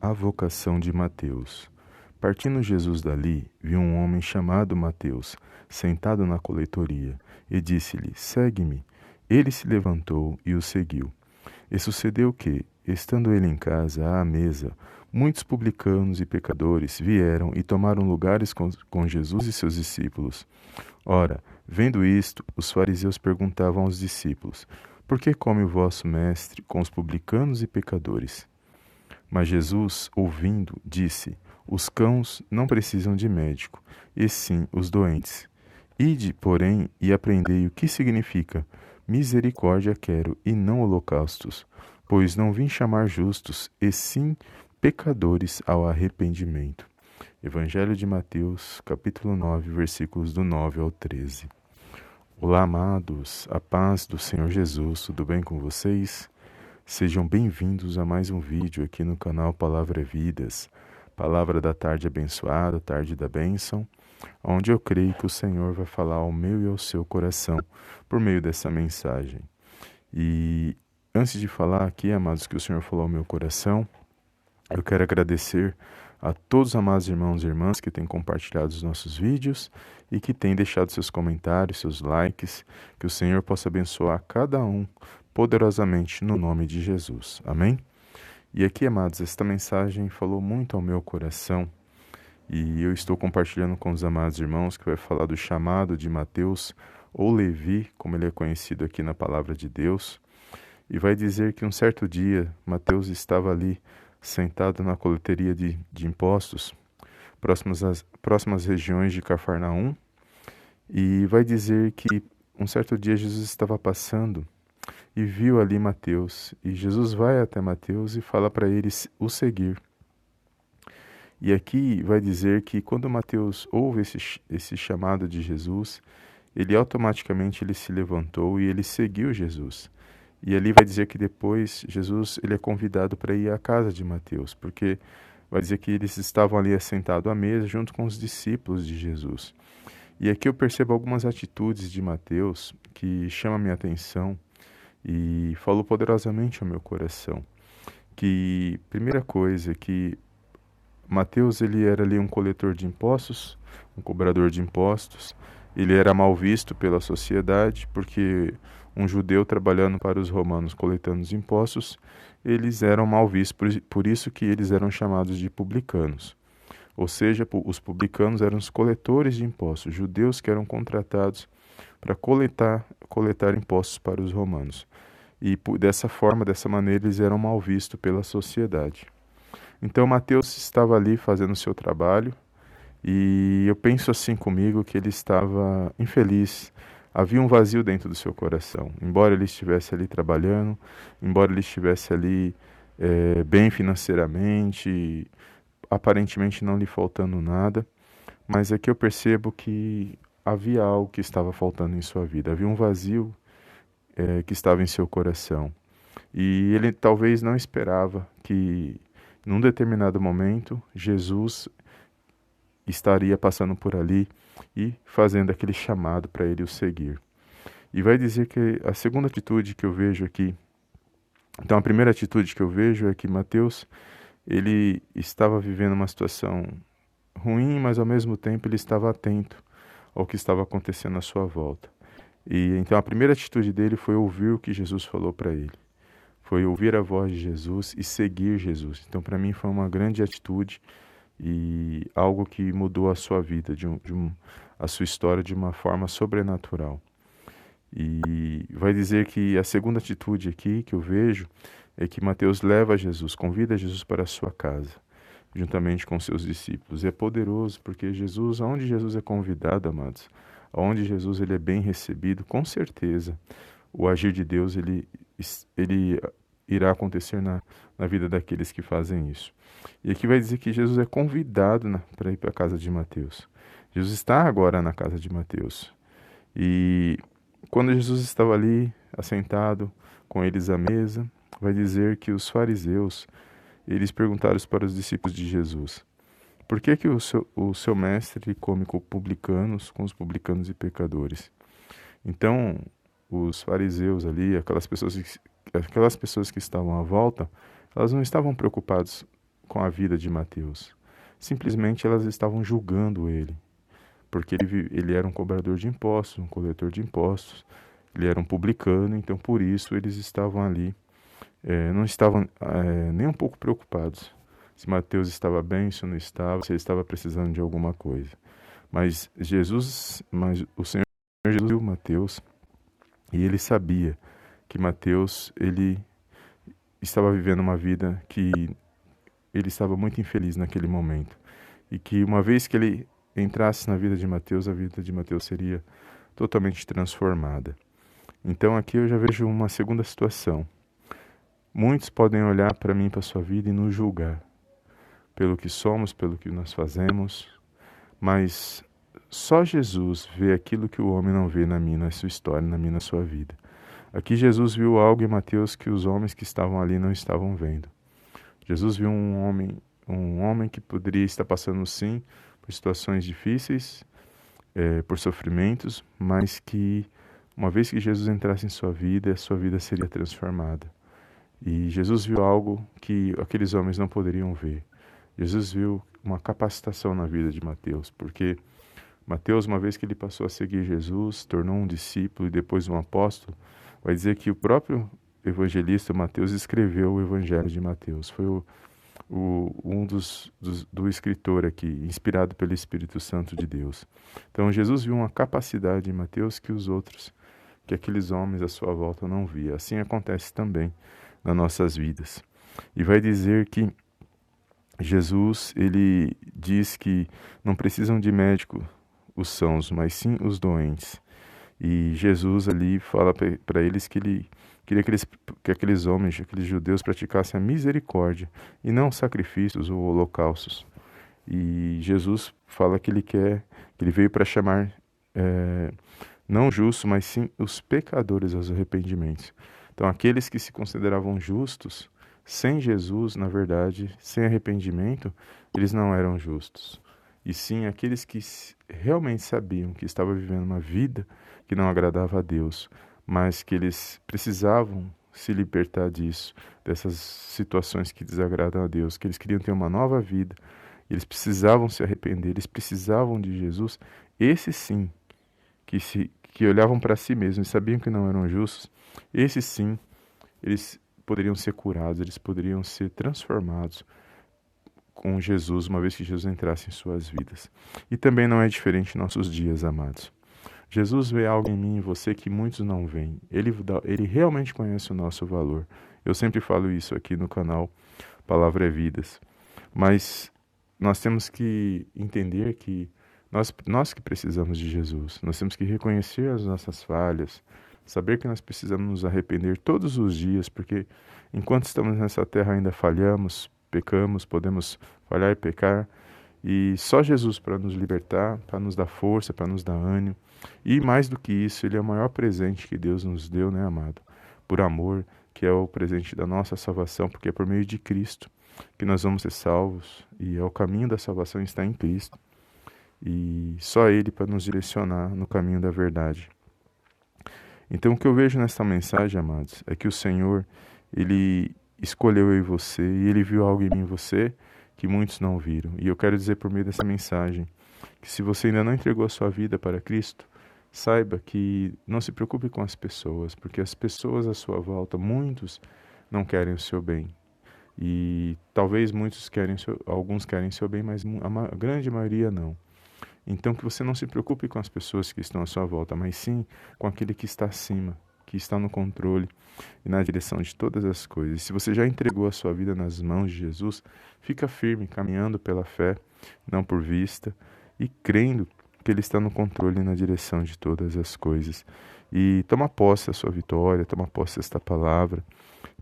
A vocação de Mateus. Partindo Jesus dali, viu um homem chamado Mateus, sentado na coletoria, e disse-lhe: Segue-me. Ele se levantou e o seguiu. E sucedeu que, estando ele em casa à mesa, muitos publicanos e pecadores vieram e tomaram lugares com, Jesus e seus discípulos. Ora, vendo isto, os fariseus perguntavam aos discípulos: Por que come o vosso mestre com os publicanos e pecadores? Mas Jesus, ouvindo, disse: Os cães não precisam de médico, e sim os doentes. Ide, porém, e aprendei o que significa: Misericórdia quero e não holocaustos, pois não vim chamar justos, e sim pecadores ao arrependimento. Evangelho de Mateus, capítulo 9, versículos do 9 ao 13. Olá, amados, a paz do Senhor Jesus, tudo bem com vocês? Sejam bem-vindos a mais um vídeo aqui no canal Palavra Vidas, Palavra da Tarde Abençoada, Tarde da Bênção, onde eu creio que o Senhor vai falar ao meu e ao seu coração por meio dessa mensagem. E antes de falar aqui, amados, que o Senhor falou ao meu coração, eu quero agradecer a todos os amados irmãos e irmãs que têm compartilhado os nossos vídeos e que têm deixado seus comentários, seus likes, que o Senhor possa abençoar cada um poderosamente no nome de Jesus. Amém? E aqui, amados, esta mensagem falou muito ao meu coração e eu estou compartilhando com os amados irmãos que vai falar do chamado de Mateus ou Levi, como ele é conhecido aqui na palavra de Deus, e vai dizer que um certo dia Mateus estava ali sentado na coleteria de, de impostos, próximas às próximas regiões de Cafarnaum, e vai dizer que um certo dia Jesus estava passando e viu ali Mateus. E Jesus vai até Mateus e fala para ele o seguir. E aqui vai dizer que quando Mateus ouve esse, esse chamado de Jesus, ele automaticamente ele se levantou e ele seguiu Jesus. E ali vai dizer que depois Jesus ele é convidado para ir à casa de Mateus, porque vai dizer que eles estavam ali assentados à mesa junto com os discípulos de Jesus. E aqui eu percebo algumas atitudes de Mateus que chamam minha atenção e falou poderosamente ao meu coração que primeira coisa que Mateus ele era ali um coletor de impostos, um cobrador de impostos. Ele era mal visto pela sociedade porque um judeu trabalhando para os romanos coletando os impostos, eles eram mal vistos, por, por isso que eles eram chamados de publicanos. Ou seja, os publicanos eram os coletores de impostos, judeus que eram contratados para coletar, coletar impostos para os romanos. E dessa forma, dessa maneira, eles eram mal vistos pela sociedade. Então Mateus estava ali fazendo o seu trabalho e eu penso assim comigo que ele estava infeliz. Havia um vazio dentro do seu coração. Embora ele estivesse ali trabalhando, embora ele estivesse ali é, bem financeiramente, aparentemente não lhe faltando nada, mas aqui eu percebo que havia algo que estava faltando em sua vida, havia um vazio é, que estava em seu coração. E ele talvez não esperava que, num determinado momento, Jesus estaria passando por ali e fazendo aquele chamado para ele o seguir. E vai dizer que a segunda atitude que eu vejo aqui, então a primeira atitude que eu vejo é que Mateus ele estava vivendo uma situação ruim, mas ao mesmo tempo ele estava atento ao que estava acontecendo à sua volta. E então a primeira atitude dele foi ouvir o que Jesus falou para ele. Foi ouvir a voz de Jesus e seguir Jesus. Então para mim foi uma grande atitude e algo que mudou a sua vida, de um, de um, a sua história de uma forma sobrenatural. E vai dizer que a segunda atitude aqui que eu vejo é que Mateus leva Jesus, convida Jesus para a sua casa juntamente com seus discípulos. E é poderoso porque Jesus, aonde Jesus é convidado, amados, aonde Jesus ele é bem recebido, com certeza o agir de Deus ele, ele irá acontecer na, na vida daqueles que fazem isso. E aqui vai dizer que Jesus é convidado para ir para a casa de Mateus. Jesus está agora na casa de Mateus. E quando Jesus estava ali, assentado com eles à mesa, vai dizer que os fariseus eles perguntaram para os discípulos de Jesus: Por que, que o, seu, o seu mestre come com publicanos, com os publicanos e pecadores? Então, os fariseus ali, aquelas pessoas, que, aquelas pessoas que estavam à volta, elas não estavam preocupadas com a vida de Mateus. Simplesmente elas estavam julgando ele, porque ele, ele era um cobrador de impostos, um coletor de impostos, ele era um publicano, então por isso eles estavam ali, é, não estavam é, nem um pouco preocupados se Mateus estava bem, se não estava, se ele estava precisando de alguma coisa. Mas Jesus, mas o Senhor Jesus viu Mateus e ele sabia que Mateus ele estava vivendo uma vida que ele estava muito infeliz naquele momento e que uma vez que ele entrasse na vida de Mateus, a vida de Mateus seria totalmente transformada. Então aqui eu já vejo uma segunda situação. Muitos podem olhar para mim, para a sua vida e nos julgar pelo que somos, pelo que nós fazemos, mas só Jesus vê aquilo que o homem não vê na minha, na sua história, na minha, na sua vida. Aqui Jesus viu algo em Mateus que os homens que estavam ali não estavam vendo. Jesus viu um homem, um homem que poderia estar passando sim por situações difíceis, é, por sofrimentos, mas que uma vez que Jesus entrasse em sua vida, a sua vida seria transformada. E Jesus viu algo que aqueles homens não poderiam ver. Jesus viu uma capacitação na vida de Mateus, porque Mateus, uma vez que ele passou a seguir Jesus, tornou um discípulo e depois um apóstolo, vai dizer que o próprio evangelista Mateus escreveu o Evangelho de Mateus. Foi o, o, um dos, dos, do escritor aqui, inspirado pelo Espírito Santo de Deus. Então Jesus viu uma capacidade em Mateus que os outros, que aqueles homens à sua volta não via. Assim acontece também nas nossas vidas. E vai dizer que Jesus, ele diz que não precisam de médico os sãos, mas sim os doentes. E Jesus ali fala para eles que ele queria que, eles, que aqueles homens, aqueles judeus praticassem a misericórdia e não sacrifícios ou holocaustos. E Jesus fala que ele quer, que ele veio para chamar é, não justos, mas sim os pecadores aos arrependimentos. Então aqueles que se consideravam justos, sem Jesus, na verdade, sem arrependimento, eles não eram justos. E sim aqueles que realmente sabiam que estavam vivendo uma vida que não agradava a Deus, mas que eles precisavam se libertar disso, dessas situações que desagradam a Deus, que eles queriam ter uma nova vida, eles precisavam se arrepender, eles precisavam de Jesus. Esses sim, que se que olhavam para si mesmos e sabiam que não eram justos, esses sim, eles poderiam ser curados, eles poderiam ser transformados com Jesus, uma vez que Jesus entrasse em suas vidas. E também não é diferente em nossos dias, amados. Jesus vê algo em mim e você que muitos não veem. Ele, ele realmente conhece o nosso valor. Eu sempre falo isso aqui no canal Palavra é Vidas. Mas nós temos que entender que nós, nós que precisamos de Jesus, nós temos que reconhecer as nossas falhas, saber que nós precisamos nos arrepender todos os dias, porque enquanto estamos nessa terra ainda falhamos, pecamos, podemos falhar e pecar, e só Jesus para nos libertar, para nos dar força, para nos dar ânimo. E mais do que isso, Ele é o maior presente que Deus nos deu, né, amado? Por amor, que é o presente da nossa salvação, porque é por meio de Cristo que nós vamos ser salvos. E é o caminho da salvação está em Cristo. E só Ele para nos direcionar no caminho da verdade. Então, o que eu vejo nessa mensagem, amados, é que o Senhor, Ele escolheu eu e você, e Ele viu algo em mim e você que muitos não viram. E eu quero dizer por meio dessa mensagem que se você ainda não entregou a sua vida para Cristo, saiba que não se preocupe com as pessoas, porque as pessoas à sua volta, muitos não querem o seu bem. E talvez muitos querem, alguns querem seu bem, mas a grande maioria não. Então que você não se preocupe com as pessoas que estão à sua volta, mas sim com aquele que está acima, que está no controle e na direção de todas as coisas. Se você já entregou a sua vida nas mãos de Jesus, fica firme, caminhando pela fé, não por vista, e crendo que Ele está no controle e na direção de todas as coisas. E toma posse da sua vitória, toma posse desta palavra,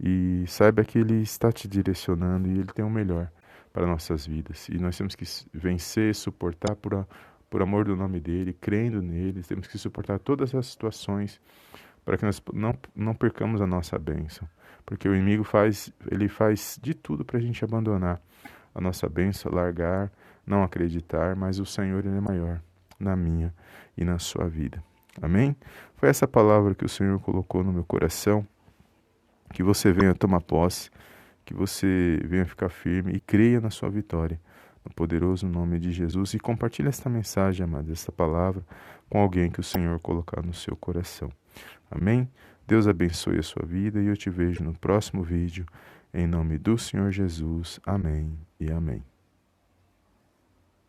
e saiba que Ele está te direcionando e Ele tem o melhor para nossas vidas. E nós temos que vencer, suportar por, por amor do nome dEle, crendo nele, temos que suportar todas as situações para que nós não, não percamos a nossa bênção. Porque o inimigo faz, ele faz de tudo para a gente abandonar a nossa bênção, largar, não acreditar, mas o Senhor ele é maior na minha e na sua vida. Amém? Foi essa palavra que o Senhor colocou no meu coração, que você venha tomar posse, que você venha ficar firme e creia na sua vitória. No poderoso nome de Jesus. E compartilhe esta mensagem, amado, esta palavra, com alguém que o Senhor colocar no seu coração. Amém? Deus abençoe a sua vida e eu te vejo no próximo vídeo. Em nome do Senhor Jesus. Amém e amém.